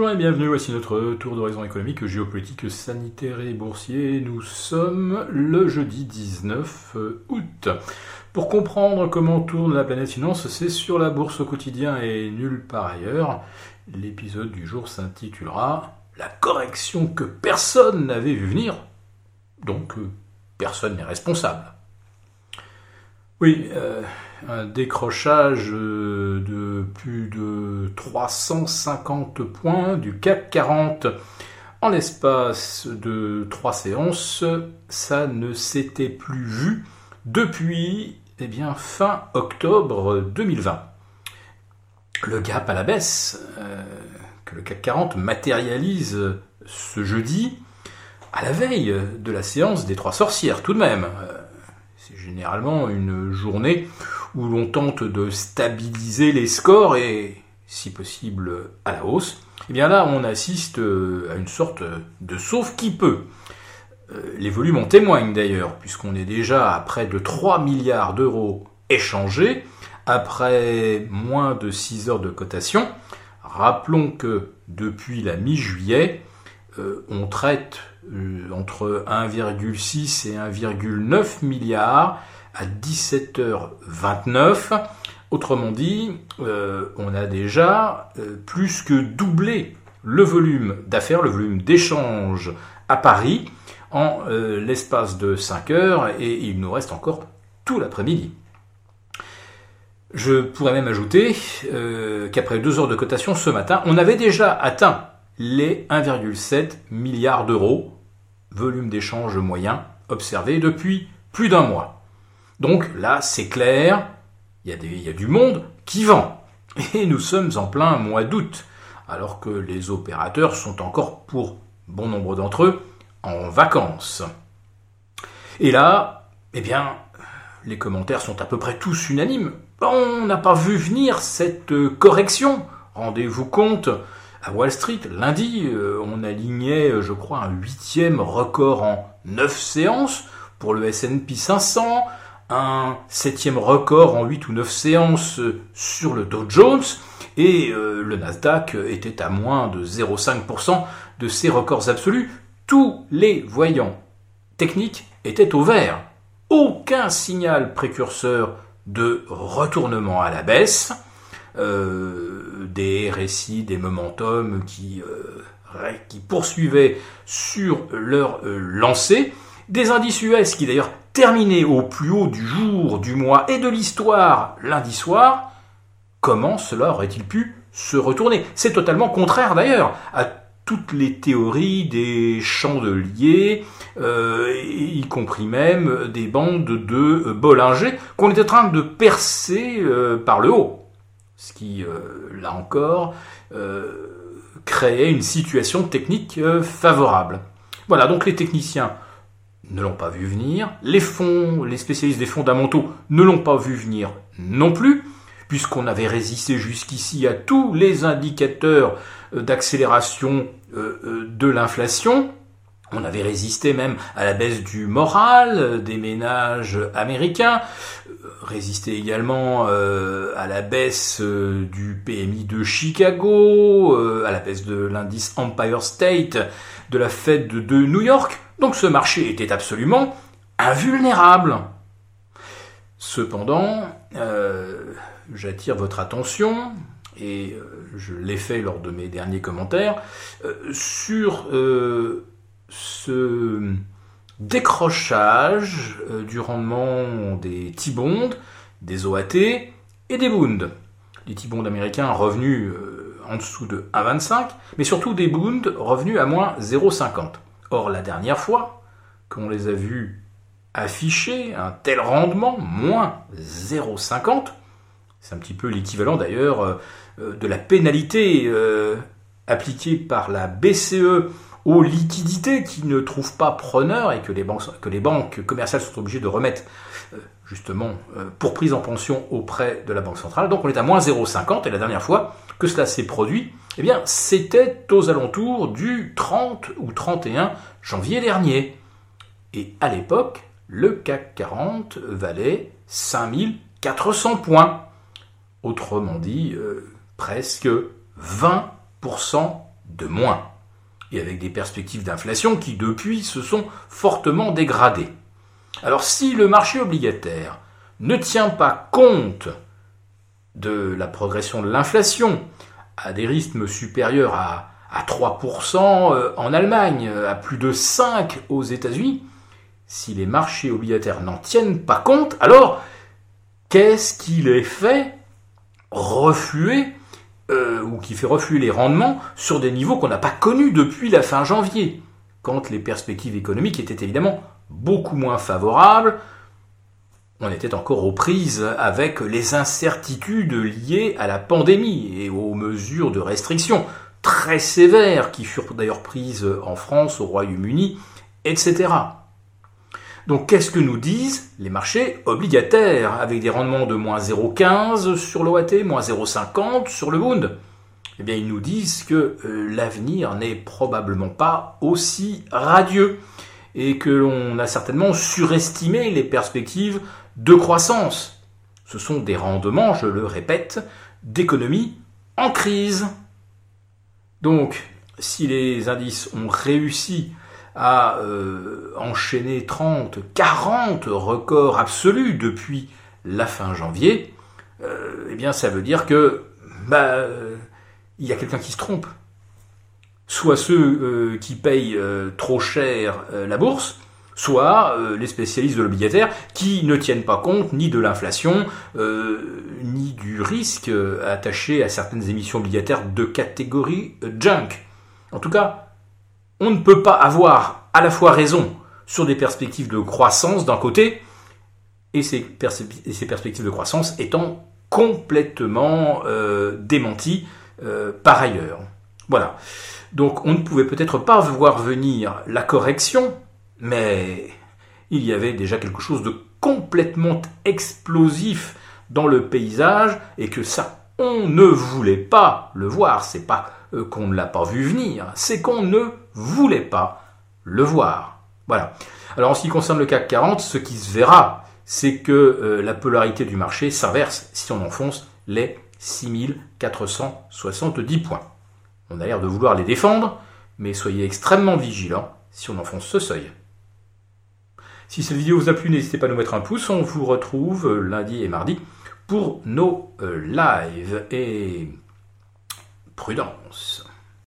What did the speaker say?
Bonjour et bienvenue, voici notre tour d'horizon économique, géopolitique, sanitaire et boursier. Nous sommes le jeudi 19 août. Pour comprendre comment tourne la planète finance, c'est sur la bourse au quotidien et nulle part ailleurs. L'épisode du jour s'intitulera La correction que personne n'avait vu venir. Donc euh, personne n'est responsable. Oui, euh, un décrochage euh, de plus de 350 points du CAC 40 en l'espace de trois séances, ça ne s'était plus vu depuis eh bien, fin octobre 2020. Le gap à la baisse euh, que le CAC 40 matérialise ce jeudi, à la veille de la séance des trois sorcières tout de même. Euh, c'est généralement une journée où l'on tente de stabiliser les scores et, si possible, à la hausse. Eh bien là, on assiste à une sorte de sauf qui peut. Euh, les volumes en témoignent d'ailleurs, puisqu'on est déjà à près de 3 milliards d'euros échangés après moins de 6 heures de cotation. Rappelons que depuis la mi-juillet, euh, on traite euh, entre 1,6 et 1,9 milliards à 17h29. Autrement dit, on a déjà plus que doublé le volume d'affaires, le volume d'échanges à Paris en euh, l'espace de 5 heures et il nous reste encore tout l'après-midi. Je pourrais même ajouter euh, qu'après deux heures de cotation ce matin, on avait déjà atteint les 1,7 milliards d'euros, volume d'échange moyen observé depuis plus d'un mois. Donc là, c'est clair, il y, a du monde qui vend. Et nous sommes en plein mois d'août, alors que les opérateurs sont encore, pour bon nombre d'entre eux, en vacances. Et là, eh bien, les commentaires sont à peu près tous unanimes. On n'a pas vu venir cette correction. Rendez-vous compte, à Wall Street, lundi, euh, on alignait, je crois, un huitième record en neuf séances pour le S&P 500, un septième record en huit ou neuf séances sur le Dow Jones, et euh, le Nasdaq était à moins de 0,5% de ses records absolus tous les voyants techniques étaient au vert. Aucun signal précurseur de retournement à la baisse. Euh, des récits, des momentum qui, euh, poursuivaient sur leur euh, lancée. Des indices US qui d'ailleurs terminaient au plus haut du jour, du mois et de l'histoire lundi soir. Comment cela aurait-il pu se retourner? C'est totalement contraire d'ailleurs à toutes les théories des chandeliers, euh, y compris même des bandes de Bollinger qu'on est en train de percer euh, par le haut. Ce qui, euh, là encore, créait une situation technique favorable. Voilà, donc les techniciens ne l'ont pas vu venir, les fonds, les spécialistes des fondamentaux ne l'ont pas vu venir non plus, puisqu'on avait résisté jusqu'ici à tous les indicateurs d'accélération euh, euh, de l'inflation. On avait résisté même à la baisse du moral des ménages américains, résisté également euh, à la baisse du PMI de Chicago, à la baisse de l'indice Empire State de la Fed de New York. Donc ce marché était absolument invulnérable. Cependant, j'attire votre attention et euh, je l'ai fait lors de mes derniers commentaires, euh, sur euh, ce décrochage du rendement des T-bonds, des OAT et des Bunds. Les T-bonds américains revenus en dessous de 1,25, mais surtout des Bunds revenus à moins 0,50. Or, la dernière fois qu'on les a vus afficher un tel rendement, moins 0,50, c'est un petit peu l'équivalent d'ailleurs euh, euh, de la pénalité euh, appliquée par la BCE aux liquidités qui ne trouvent pas preneur et que les banques, que les banques commerciales sont obligées de remettre justement pour prise en pension auprès de la Banque centrale. Donc on est à moins 0,50 et la dernière fois que cela s'est produit, eh bien c'était aux alentours du 30 ou 31 janvier dernier. Et à l'époque, le CAC 40 valait 5400 points. Autrement dit, euh, presque 20% de moins, et avec des perspectives d'inflation qui depuis se sont fortement dégradées. Alors si le marché obligataire ne tient pas compte de la progression de l'inflation à des rythmes supérieurs à, à 3% euh, en Allemagne, à plus de 5% aux États-Unis, si les marchés obligataires n'en tiennent pas compte, alors qu'est-ce qui les fait refluer euh, ou qui fait refluer les rendements sur des niveaux qu'on n'a pas connus depuis la fin janvier, quand les perspectives économiques étaient évidemment beaucoup moins favorables, on était encore aux prises avec les incertitudes liées à la pandémie et aux mesures de restriction très sévères qui furent d'ailleurs prises en France, au Royaume-Uni, etc. Donc qu'est-ce que nous disent les marchés obligataires? Avec des rendements de moins 0,15 sur l'OAT, moins 0,50 sur le Bund Eh bien ils nous disent que euh, l'avenir n'est probablement pas aussi radieux et que l'on a certainement surestimé les perspectives de croissance. Ce sont des rendements, je le répète, d'économie en crise. Donc, si les indices ont réussi a euh, enchaîné 30, 40 records absolus depuis la fin janvier, euh, eh bien ça veut dire que bah, il y a quelqu'un qui se trompe. Soit ceux euh, qui payent trop cher la bourse, soit les spécialistes de l'obligataire qui ne tiennent pas compte ni de l'inflation, ni du risque attaché à certaines émissions obligataires de catégorie junk. En tout cas, on ne peut pas avoir à la fois raison sur des perspectives de croissance d'un côté, et ces, perspectives de croissance étant complètement euh, démenties euh, par ailleurs. Voilà. Donc on ne pouvait peut-être pas voir venir la correction, mais il y avait déjà quelque chose de complètement explosif dans le paysage, et que ça, on ne voulait pas le voir. C'est pas euh, qu'on ne l'a pas vu venir, c'est qu'on ne voulait pas le voir. Voilà. Alors en ce qui concerne le CAC 40, ce qui se verra, c'est que euh, la polarité du marché s'inverse si on enfonce les 6470 points. On a l'air de vouloir les défendre, mais soyez extrêmement vigilants si on enfonce ce seuil. Si cette vidéo vous a plu, n'hésitez pas à nous mettre un pouce. On vous retrouve euh, lundi et mardi pour nos lives. Et prudence.